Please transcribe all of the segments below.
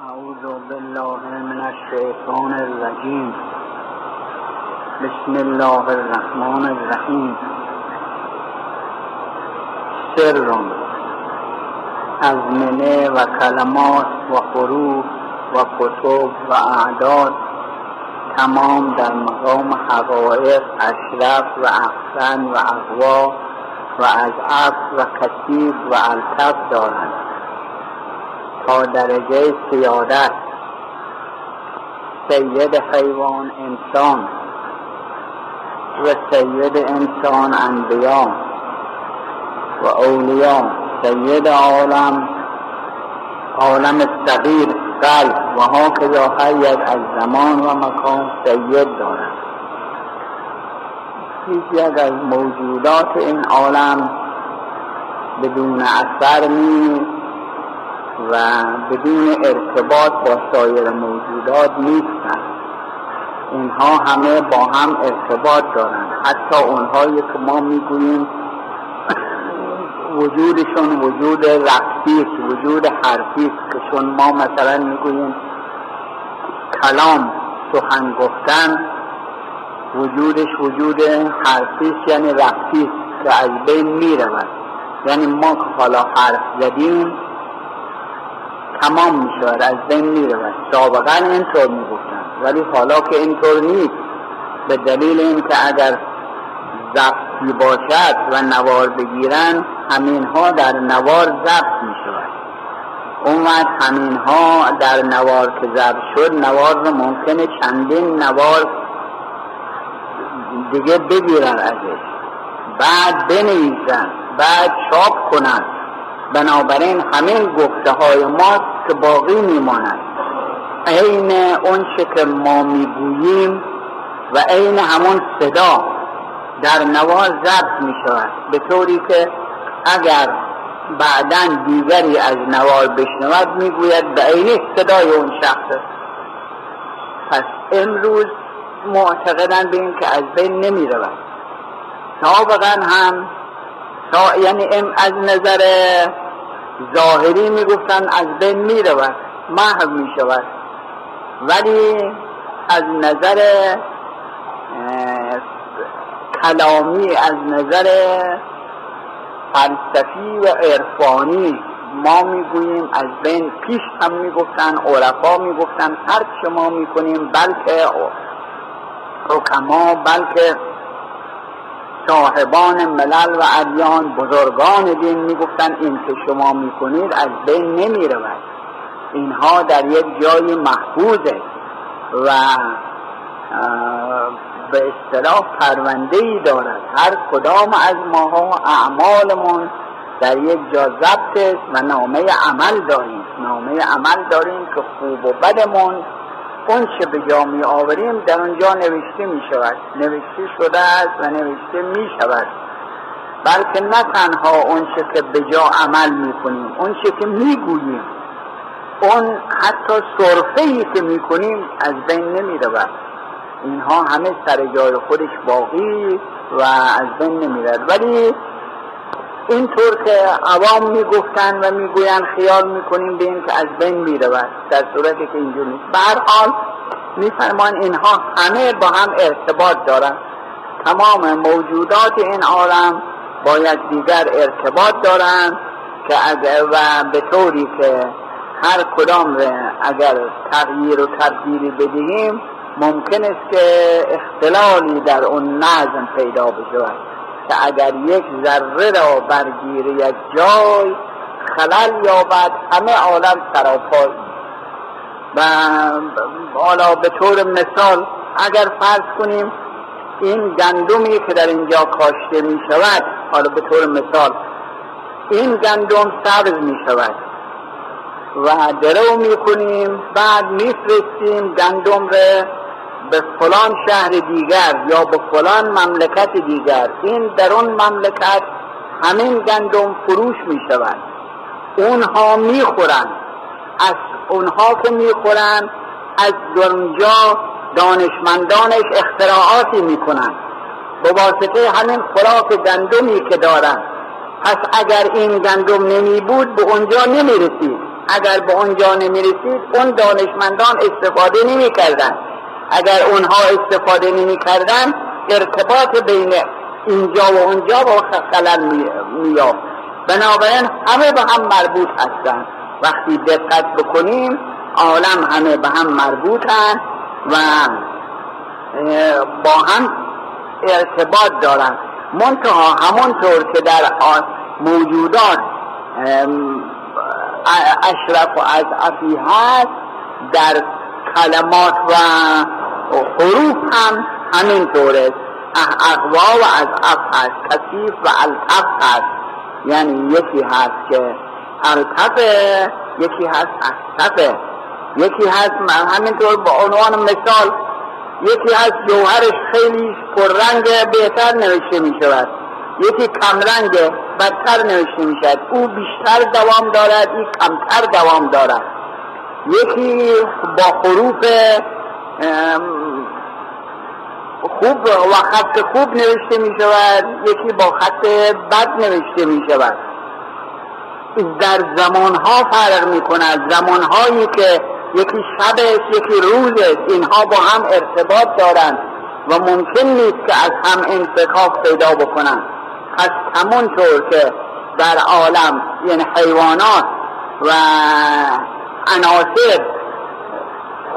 أعوذ بالله من الشيطان الرجيم بسم الله الرحمن الرحیم. سر ازمنه و کلمات و حروف و کتب و اعداد تمام در مقام حقایق اشرف و احسن و اقوا و از و کثیف و الطف دارند. تا درجه سیادت. سید حیوان انسان و سید انسان انبیا و اولیا. سید عالم عالم صغیر قلب. و ها که از زمان و مکان سید دارد هیچ از موجودات این عالم بدون اثر نیست. و بدون ارتباط با سایر موجودات نیستند اینها همه با هم ارتباط دارند حتی اونهایی که ما می‌گوییم وجودشون وجود رفتی وجود حرفی که چون ما مثلا می‌گوییم کلام سخن گفتن وجودش وجود حرفی یعنی رفتی که از بین می‌رود. یعنی ما که حالا حرف زدیم تمام می شود از بین می رود سابقا اینطور می گفتن ولی حالا که اینطور نیست به دلیل اینکه اگر ضبطی باشد و نوار بگیرن همین ها در نوار ضبط می شود اون وقت همین ها در نوار که ضبط شد نوار رو ممکنه چندین نوار دیگه بگیرن ازش. بعد بنویسن بعد چاپ کنن. بنابراین همین گفته های ما که باقی میماند. عین اون که ما می‌گوییم و عین همون صدا در نواز ضبط می شود به طوری که اگر بعدا دیگری از نوار بشنود می‌گوید به عین صدای اون شخص. پس امروز معتقدن به این که از بین نمی رود سابقا هم یعنی از نظر ظاهری می‌گفتن از بین می‌رود محو می‌شود. ولی از نظر کلامی از نظر فلسفی و عرفانی ما می‌گوییم از بین پیش هم می‌گفتن عرفا می‌گفتن هر چه ما می‌کنیم بلکه حکما بلکه صاحبان ملل و ادیان بزرگان دین می‌گفتن این که شما می‌کنید از بین نمی‌رود. اینها در یک جای محفوظه و به اصطلاح پرونده ای دارد. هر کدام از ماها اعمالمون در یک جا ضبط و نامه عمل داریم. نامه عمل داریم که خوب و بدمون اون چه به جا می آوریم در اونجا نوشته می شود. نوشته شده است و نوشته می شود. بلکه نه تنها اون چه که به جا عمل می کنیم اون چه که می گوییم. اون حتی صرفه ای که می کنیم از بین نمی رود. اینها همه سر جای خودش باقی و از بین نمی رود. ولی اینطور که عوام می‌گفتن و می‌گویند خیال می‌کنیم به این که از بین می‌رود در صورتی که اینجور نیست. به هر حال میفرمان اینها همه با هم ارتباط دارند. تمام موجودات این عالم با دیگر ارتباط دارند که اگر و به طوری که هر کدام اگر تغییر و تبدیلی بدهیم ممکن است که اختلالی در اون نظم پیدا بشود. که اگر یک ذره را برگیر یک جای خلل یابد همه عالم سراپای و حالا به طور مثال اگر فرض کنیم این گندمی که در اینجا کاشته می شود حالا به طور مثال این گندم سبز می شود و درو می کنیم بعد میفرستیم گندم را به فلان شهر دیگر یا به فلان مملکت دیگر این در اون مملکت همین گندم فروش می شود اونها می خورند از اونها که می خورند از اونجا دانشمندانش اختراعاتی می کنند به واسطه همین خوراک گندمی که دارند. پس اگر این گندم نمی بود به اونجا نمی رسید اگر به اونجا نمی رسید اون دانشمندان استفاده نمی کردن اگر اونها استفاده نمی کردن ارتباط بین اینجا و اونجا با خلل می بنابراین همه به هم مربوط هستند. وقتی دقت بکنیم عالم همه به هم مربوطن و با هم ارتباط دارن. منتها همونطور که در موجودات اشرف و از هست در کلمات و حروف هم همینطور است اقوا و از اف هست. کثیف و الطف هست. یعنی یکی هست که الطفه یکی هست اختفه یکی هست همینطور به عنوان مثال یکی هست جوهرش خیلی پررنگ بهتر نوشته می شود یکی کمرنگ بدتر نوشته می شود او بیشتر دوام دارد این کمتر دوام دارد. یکی با حروف خوب و خط خوب نوشته می شود یکی با خط بد نوشته می شود. در زمانها فرق می کند. زمانهایی که یکی شب است یکی روز است اینها با هم ارتباط دارند و ممکن نیست که از هم انفکاک پیدا بکنند. پس همونطور که در عالم یعنی حیوانات و عناصر.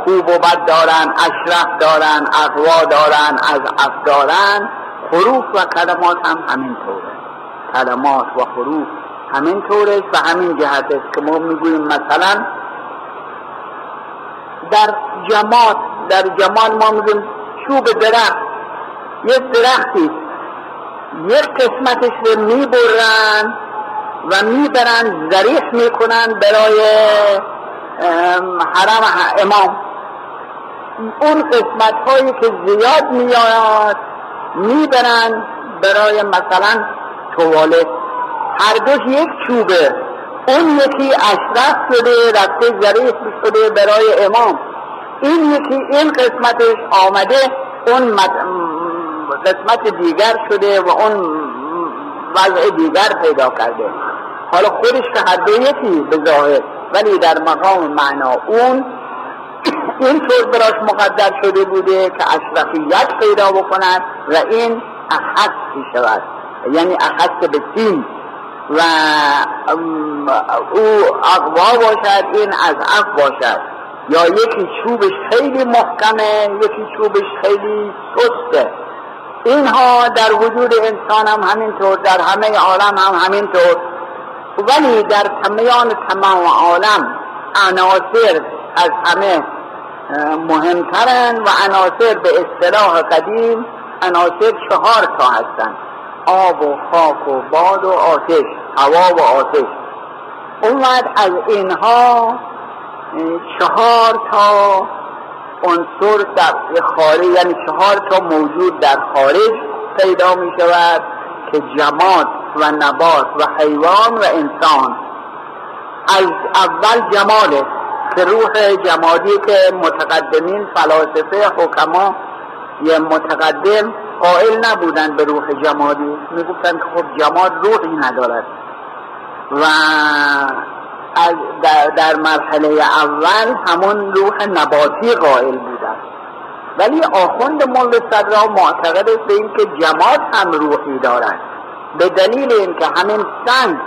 خوب و بد دارن اشرف دارن اقوا دارن از اف دارن. حروف و کلمات هم همین طوره کلمات و حروف همین طوره و همین جهت است که ما می‌گوییم مثلا در جماعت در جمال ما میگیم چوب درخت. یک درختی یک قسمتش رو می‌برن و می‌برن ذریح می‌کنن برای حرم امام. اون قسمت هایی که زیاد میاد می‌برن برای مثلا توالت. هر دوش یک چوبه. اون یکی اشرف شده رفته ظریف شده برای امام. این یکی این قسمتش آمده اون قسمت دیگر شده و اون وضع دیگر پیدا کرده. حالا خودش که هر دو یکی به ظاهر. ولی در مقام معنا اون این طور براش مقدر شده بوده که اشرفیت پیدا بکند و این اخص شود یعنی اخص به سین و او اقوا باشد این از اف باشد. یا یکی چوبش خیلی محکمه یکی چوبش خیلی سسته. اینها در وجود انسان هم همینطور در همه عالم هم همینطور. ولی در تمیان تمام عالم عناصر از همه مهمترن و عناصر به اصطلاح قدیم عناصر چهار تا هستند آب و خاک و باد و آتش هوا و آتش. اومد از اینها چهار تا عنصر در خارج یعنی چهار تا موجود در خارج پیدا می شود که جماد و نبات و حیوان و انسان. از اول جماله که روح جمادی که متقدمین فلاسفه حکما یه متقدم قائل نبودن به روح جمادی. می‌گفتن که خب جماد روحی ندارد. و در مرحله اول همون روح نباتی قائل بودن. ولی آخوند مول صدرا معتقد است به این که جماد هم روحی دارد. به دلیل اینکه همین سنگ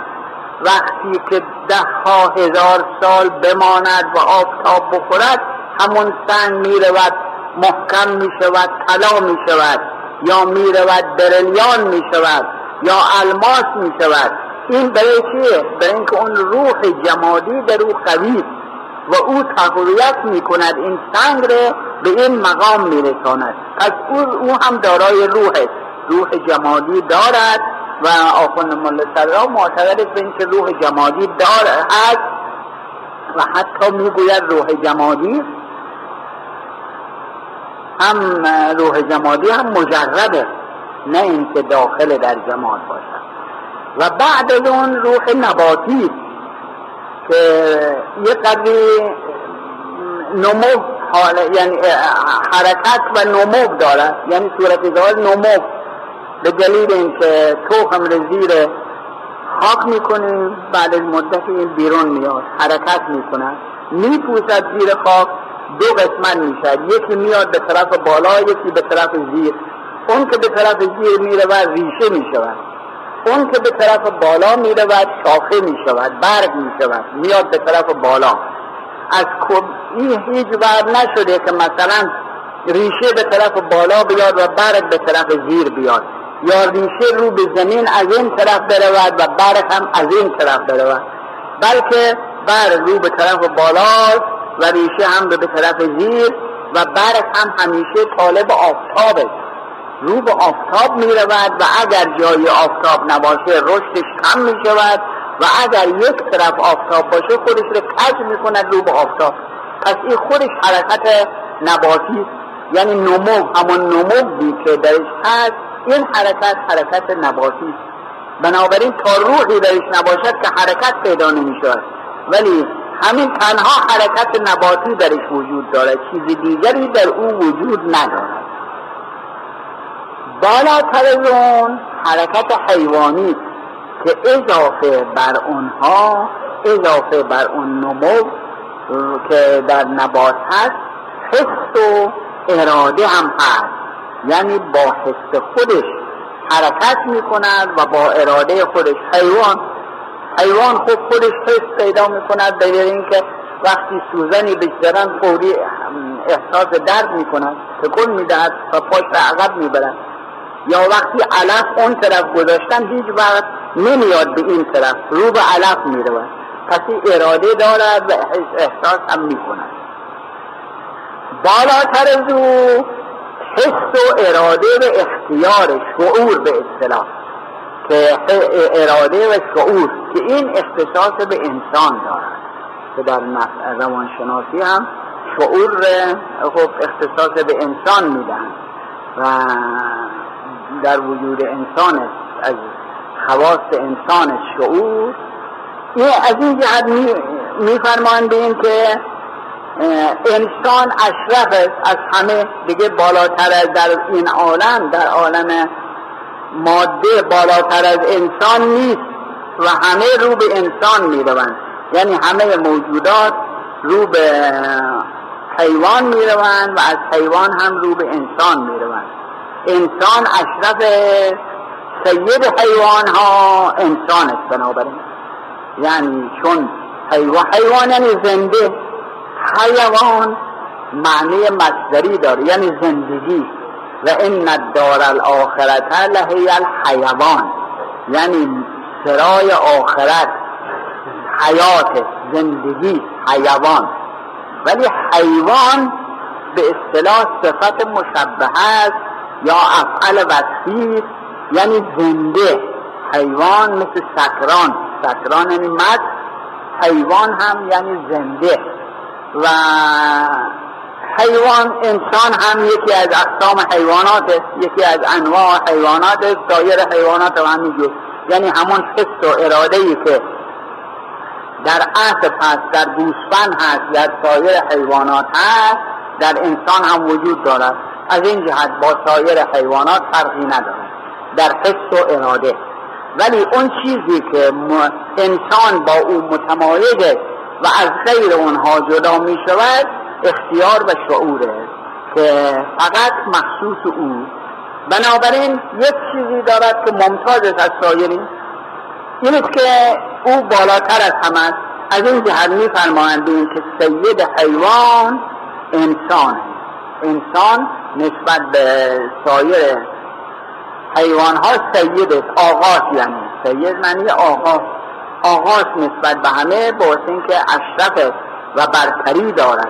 وقتی که ده ها هزار سال بماند و آفتاب بخورد همون سنگ می رود محکم می شود طلا می شود یا می رود برلیان می شود یا الماس می شود این برای چیه؟ برای اینکه اون روح جمادی در او قوی و او تقویت می کند این سنگ رو به این مقام می رساند پس او, او هم دارای روح است روح جمادی دارد. و آخوند مل صدرا معتقد به اینکه روح جمادی دارد هست و حتی می‌گوید روح جمادی هم روح جمادی هم مجرده نه اینکه داخل در جماد باشد. و بعد از اون روح نباتی که یه قدری نمو یعنی حرکت و نمو دارد. یعنی صورت ظاهر نمو. به دلیل اینکه توخم زیر خاک می‌کنه بعد از مدت این بیرون میاد حرکت می‌کنه. میپوسد زیر خاک دو قسمت می‌شد. یکی میاد به طرف بالا یکی به طرف زیر. اون که به طرف زیر می‌رود ریشه می‌شود. اون که به طرف بالا می‌رود شاخه می‌شود برگ می‌شود. میاد به طرف بالا. از این هیچ بر نشده که مثلا ریشه به طرف بالا بیاد و برگ به طرف زیر بیاد. یا ریشه رو به زمین از این طرف برود و برگ هم از این طرف برود. بلکه برگ رو به طرف بالا و ریشه هم به طرف زیر و برگ هم همیشه طالب آفتابه. رو به آفتاب می رود و اگر جای آفتاب نباشه رشدش کم می شود و اگر یک طرف آفتاب باشه خودش رو کج می کند رو به آفتاب. پس این خودش حرکت نباتی یعنی نمو همون نمو که درش هست. این حرکت حرکت نباتی بنابراین تا روحی درش نباشد که حرکت پیدا نمی شود ولی همین تنها حرکت نباتی درش وجود دارد. چیز دیگری در او وجود ندارد. بالاتر از اون حرکت حیوانی که اضافه بر اونها اضافه بر اون نمو که در نبات هست حس و اراده هم هست. یعنی با حس خودش حرکت می کند و با اراده خودش حیوان حیوان خود خودش حس پیدا می کند این اینکه وقتی سوزنی بگذارن فوری احساس درد می کند تکن می و پاش به عقب می یا وقتی علف اون طرف گذاشتن هیچ وقت نمیاد به این طرف رو به علف می پس اراده دارد و احساس هم می کند بالاتر از حس و اراده و اختیار شعور به اصطلاح. که اراده و شعور که این اختصاص به انسان دارد. که در روانشناسی هم شعور خب اختصاص به انسان میدن و در وجود انسان از خواست انسان شعور این از این جهت میفرمایند این که انسان اشرف است از همه. دیگه بالاتر از در این عالم در عالم ماده بالاتر از انسان نیست و همه رو به انسان می‌روند. یعنی همه موجودات رو به حیوان می‌روند و از حیوان هم رو به انسان می‌روند. انسان اشرف سید حیوان ها انسان است بنابراین. یعنی چون حیوان حیوان یعنی زنده. حیوان معنی مصدری داره یعنی زندگی. و این دار الاخرت لحی الحیوان یعنی سرای آخرت حیات زندگی حیوان. ولی حیوان به اصطلاح صفت مشبه است یا افعل وصفی یعنی زنده. حیوان مثل سکران سکران یعنی مد حیوان هم یعنی زنده. و حیوان انسان هم یکی از اقسام حیوانات است یکی از انواع حیوانات است سایر حیوانات هم همینجور یعنی همون حس و اراده ای که در اسب هست در گوسفند هست در سایر حیوانات هست در انسان هم وجود دارد. از این جهت با سایر حیوانات فرقی ندارد. در حس و اراده. ولی اون چیزی که انسان با او متمایز و از غیر اونها جدا می شود اختیار و شعوره که فقط مخصوص او. بنابراین یک چیزی دارد که ممتاز است از سایرین این. است که او بالاتر از همه از این جهت می که سید حیوان انسان انسان نسبت به سایر حیوان ها سید است آغاز یعنی. سید معنی آغاز. آغاز نسبت به همه با اینکه اشرف و برتری دارد.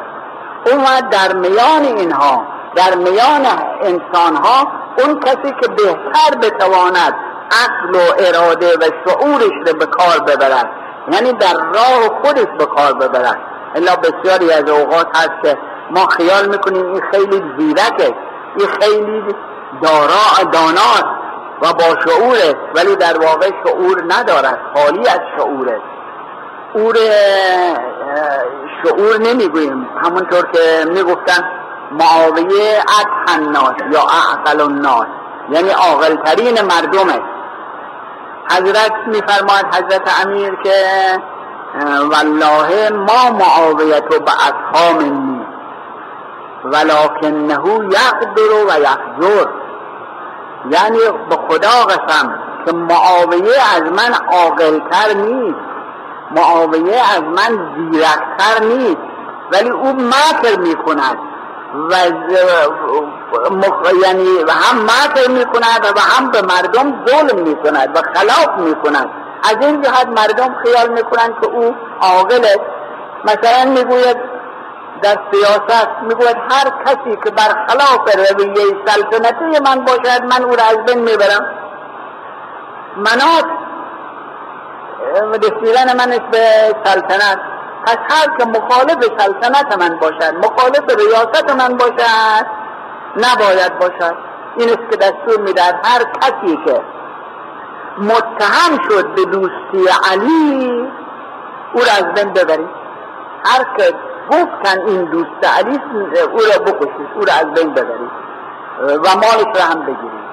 اون در میان اینها در میان انسان ها اون کسی که بهتر بتواند عقل و اراده و شعورش رو به کار ببرد یعنی در راه خودش به کار ببرد. الا بسیاری از اوقات هست که ما خیال می‌کنیم این خیلی زیرکه این خیلی دارا داناست. و با شعور است ولی در واقع شعور ندارد. خالی از شعور است او شعور نمی‌گوییم. همونطور که می‌گفتن معاویه اتحن الناس یا اعقل الناس یعنی عاقلترین مردم است حضرت میفرماید حضرت امیر که والله ما معاویت به اصحاب منی ولکنه یقدر و یحضر یعنی به خدا قسم که معاویه از من عاقلتر نیست. معاویه از من زیرکتر نیست. ولی او مکر می‌کند و یعنی هم مکر می‌کند و هم به مردم ظلم می‌کند و خلاف می‌کند. از این جهت مردم خیال می‌کنند که او عاقل است مثلا می‌گوید در سیاست می‌گوید هر کسی که برخلاف رویه سلطنتی من باشد من او را از بین می‌برم. منات رسیدن من به سلطنت. پس هر که مخالف سلطنت من باشد مخالف ریاست من باشد نباید باشد. این است که دستور می‌دهد هر کسی که متهم شد به دوستی علی او را از بین ببرید. هر که گفتن این دوست. علی او را بکشید. او را از بین ببرید. و مالش را هم بگیرید.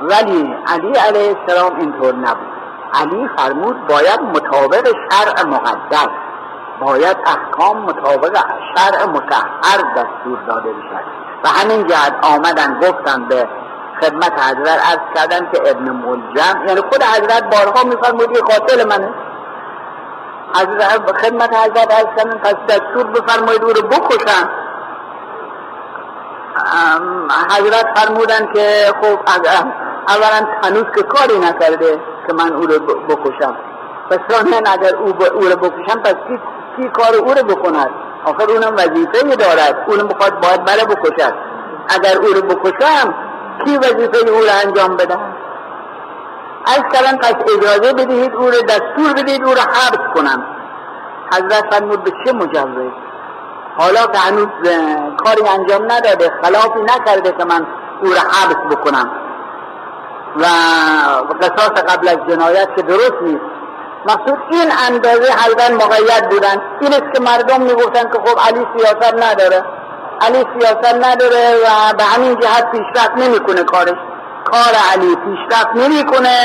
ولی علی علیه السلام اینطور نبود. علی فرمود باید مطابق شرع مقدس باید احکام مطابق شرع متحر دستور داده بشد و همین جهت آمدن گفتن به خدمت حضرت از کردن که ابن ملجم یعنی خود حضرت بارها میفرمود قاتل منه. حضرت خدمت حضرت از کردن پس دستور بفرمایید او رو بکشن حضرت فرمودن که خب اولا هنوز که کاری نکرده که من او رو بکشم. پس ثانیا اگر او, او رو بکشم پس کی, کی کار او رو بکند؟ آخر اونم وظیفه دارد. اونم بخواد باید بله بکشد. اگر او رو بکشم کی وظیفه او را انجام بدم کلم پس اجازه بدهید او را دستور بدهید او را حبس کنم. حضرت فرمود به چه مجوز؟ حالا که هنوز کاری انجام نداده خلافی نکرده که من او را حبس بکنم. و قصاص قبل از جنایت که درست نیست. مقصود این اندازه حلبن مقید بودن. این است که مردم می‌گفتن که خب علی سیاست نداره. علی سیاست نداره و به همین جهت پیشرفت نمی‌کنه کارش. کار علی پیشرفت نمی‌کنه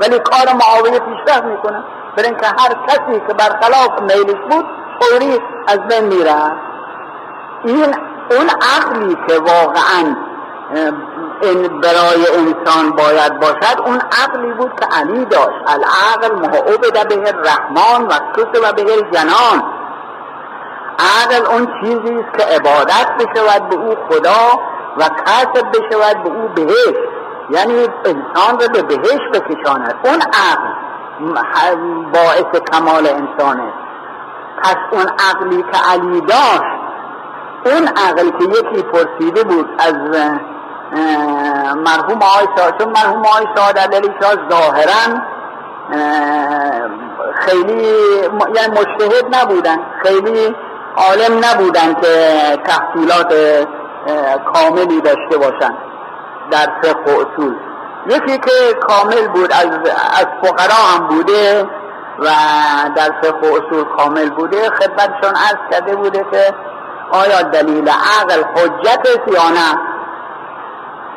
ولی کار معاویه پیشرفت می‌کنه. برای اینکه هر کسی که برخلاف میلش بود فوری از بین میره این اون عقلی که واقعا این برای انسان باید باشد اون عقلی بود که علی داشت. العقل محعوبد به الرحمن و و به جنان عقل اون چیزی است که عبادت بشود به او خدا و کسب بشود به او بهش یعنی انسان رو به بهش بکشاند اون عقل باعث کمال انسانه. پس اون عقلی که علی داشت اون عقل که یکی پرسیده بود از مرحوم آقای شاه چون مرحوم آقای شاه علی شاه ظاهرا خیلی یعنی مجتهد نبودن خیلی عالم نبودن که تحصیلات کاملی داشته باشن. در فقه و اصول. یکی که کامل بود از, از فقرا هم بوده و در فقه و اصول کامل بوده خدمتشون عرض کرده بوده که آیا دلیل عقل حجت است یا نه؟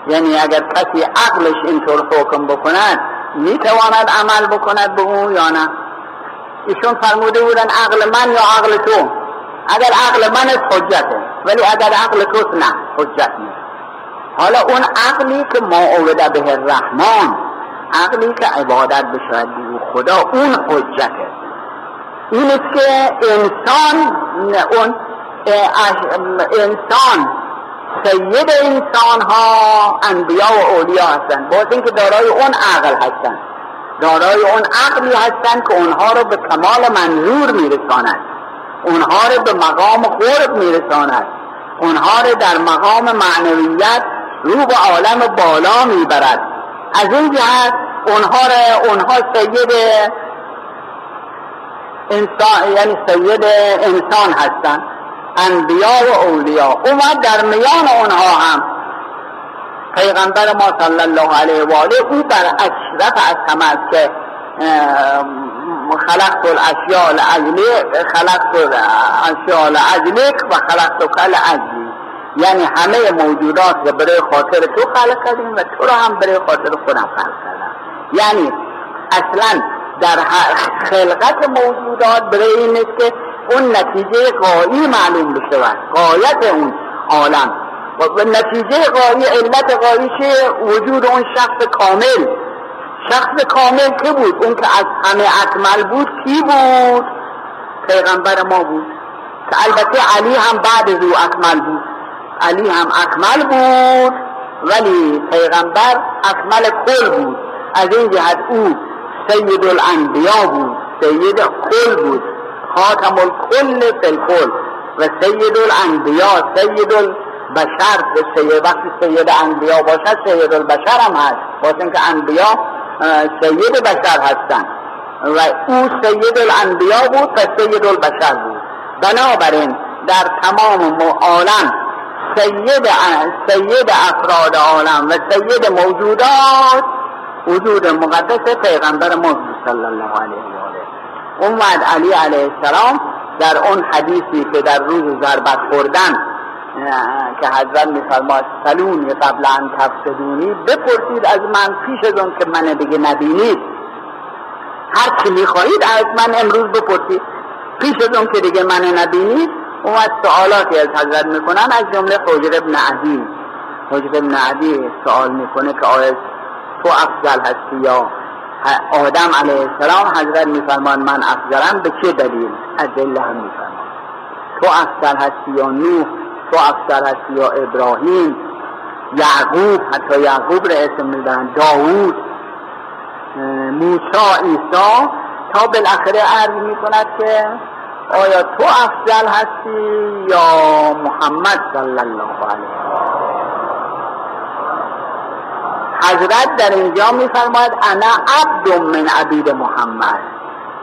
یعنی اگر کسی عقلش اینطور حکم بکند می‌تواند عمل بکند به اون یا نه؟ ایشون فرموده بودن عقل من یا عقل تو؟ اگر عقل من حجته ولی اگر عقل تو نه حجت نیست. حالا اون عقلی که ما اوده به الرحمن عقلی که عبادت بشود به خدا اون حجته. این است که انسان اون انسان سید انسان ها انبیا و اولیا هستند. باز اینکه دارای اون عقل هستند. دارای اون عقلی هستند که اونها رو به کمال منظور میرساند. اونها رو به مقام خورد میرساند. اونها رو در مقام معنویت رو به عالم بالا می‌برد. از این جهت اونها رو اونها سید انسان یعنی سید انسان هستند. انبیا و اولیا. اومد در میان اونها هم. پیغمبر ما صلی الله علیه و آله او بر اشرف از همه است که خلقت الاشیاء لاجلک خلقت الاشیاء لاجلک و خلقت کل اجلی یعنی همه موجودات رو برای خاطر تو خلق کردیم و تو رو هم برای خاطر خودم خلق کردم. یعنی اصلا در خلقت موجودات برای این نیست که اون نتیجه قایی معلوم بشه قایت اون عالم. و نتیجه قایی علت قایی وجود اون شخص کامل. شخص کامل که بود؟ اون که از همه اکمل بود کی بود؟ پیغمبر ما بود. که البته علی هم بعد از او اکمل بود. علی هم اکمل بود ولی پیغمبر اکمل کل بود. از این جهت او سید الانبیا بود سید کل بود. خاتم الکل فی الکل. و سید الانبیا سید البشر و سید وقتی سید انبیا باشد سید البشر هم هست. واسه که انبیا سید بشر هستند. و او سید الانبیا بود و سید البشر بود. بنابراین در تمام عالم سید سید افراد عالم و سید موجودات وجود مقدس پیغمبر ما صلی الله علیه و آله. اومد علی علیه السلام در اون حدیثی که در روز ضربت خوردن که حضرت میفرماد سلونی قبل ان تفسدونی بپرسید از من پیش از اون که من دیگه نبینید هر چی می‌خواهید از من امروز بپرسید. پیش از اون که دیگه من نبینید اومد سوالاتی از حضرت می‌کنن از جمله حجر ابن عدی. حجر ابن عدی سوال می‌کنه که آیا تو افضل هستی یا آدم علیه السلام؟ حضرت میفرمان من افضلم. به چه دلیل؟ ادله هم میفرمان تو افضل هستی یا نوح؟ تو افضل هستی یا ابراهیم؟ یعقوب؟ حتی یعقوب را اسم میدن. داوود؟ موسی عیسی؟ تا بالاخره عرض می‌کند که آیا تو افضل هستی یا محمد صلی الله علیه حضرت در اینجا میفرماید انا عبد من عبید محمد.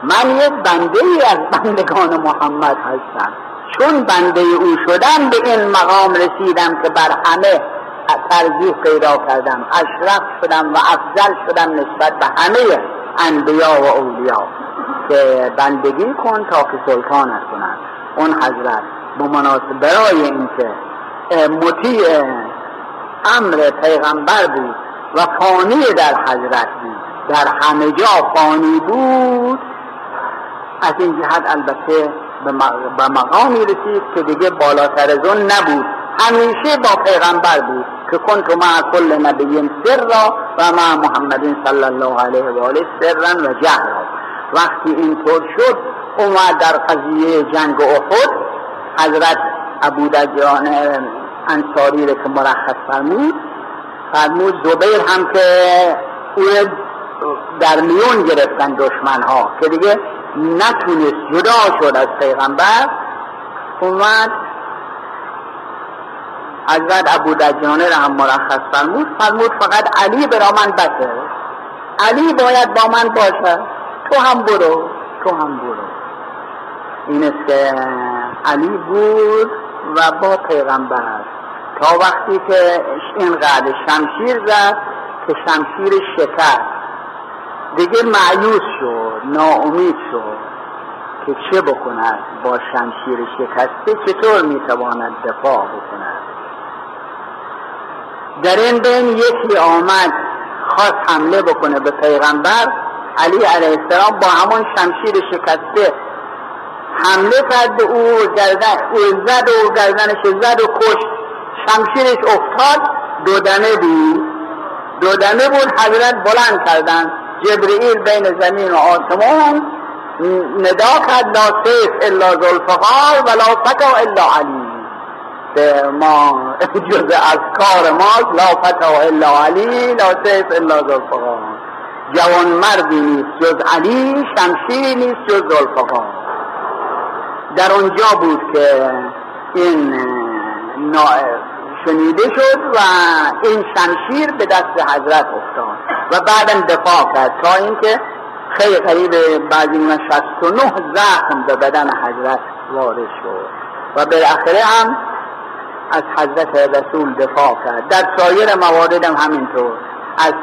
من یک بنده ای از بندگان محمد هستم. چون بنده او شدم به این مقام رسیدم که بر همه ترجیح پیدا کردم. اشرف شدم و افضل شدم نسبت به همه انبیا و اولیا که بندگی کن تا که سلطانت کنن اون حضرت به مناسب برای اینکه مطیع امر پیغمبر بود و فانی در حضرت بود. در همه جا فانی بود. از این جهت البته به مقامی رسید که دیگه بالاتر از اون نبود. همیشه با پیغمبر بود که کنت مع کل نبی سر را و مع محمد صلی الله علیه و آله سرا و جهرا. وقتی اینطور شد اومد در قضیه جنگ احد حضرت ابو دجان انصاری که مرخص فرمود فرمود زبیر هم که او در میون گرفتن دشمن ها که دیگه نتونست جدا شد از پیغمبر اومد حضرت ابو دجانه را هم مرخص فرمود فرمود فقط علی برا من بسه علی باید با من باشه. تو هم برو تو هم برو. این است که علی بود و با پیغمبر. تا وقتی که اینقدر شمشیر زد که شمشیر شکست دیگه معیوس شد ناامید شد که چه بکند با شمشیر شکسته چطور می‌تواند دفاع بکند؟ در این بین یکی آمد خواست حمله بکنه به پیغمبر علی علیه السلام با همون شمشیر شکسته حمله کرد به او گردن او زد و گردنش زد و کشت. شمشیرش افتاد. دودنه بود. دودنه بود. حضرت بلند کردن جبرئیل بین زمین و آسمان ندا کرد. لا سیف الا ذوالفقار ولا فتا الا علی. ما جز از کار ما لا فتا الا علی لا سیف الا ذوالفقار جوان مردی نیست جز علی شمشیری نیست جز ذوالفقار در اونجا بود که این شنیده شد و این شمشیر به دست حضرت افتاد و بعدم دفاع کرد تا اینکه خیلی قریب بعضی من 69 زخم به بدن حضرت وارد شد و بالاخره هم از حضرت رسول دفاع کرد. در سایر موارد هم همینطور. از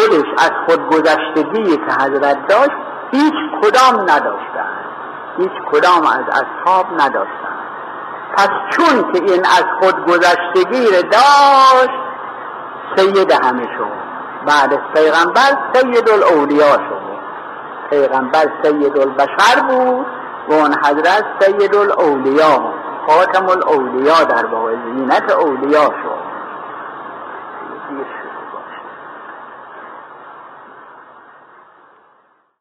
خودش از خودگذشتگی که حضرت داشت هیچ کدام نداشتن هیچ کدام از اصحاب نداشتن پس چون که این از خودگذشتگی را داشت سید همه شد. بعد پیغمبر سید الاولیا شد. پیغمبر سید البشر بود و اون حضرت سید الاولیا خاتم الاولیا در واقع زینت اولیا شد.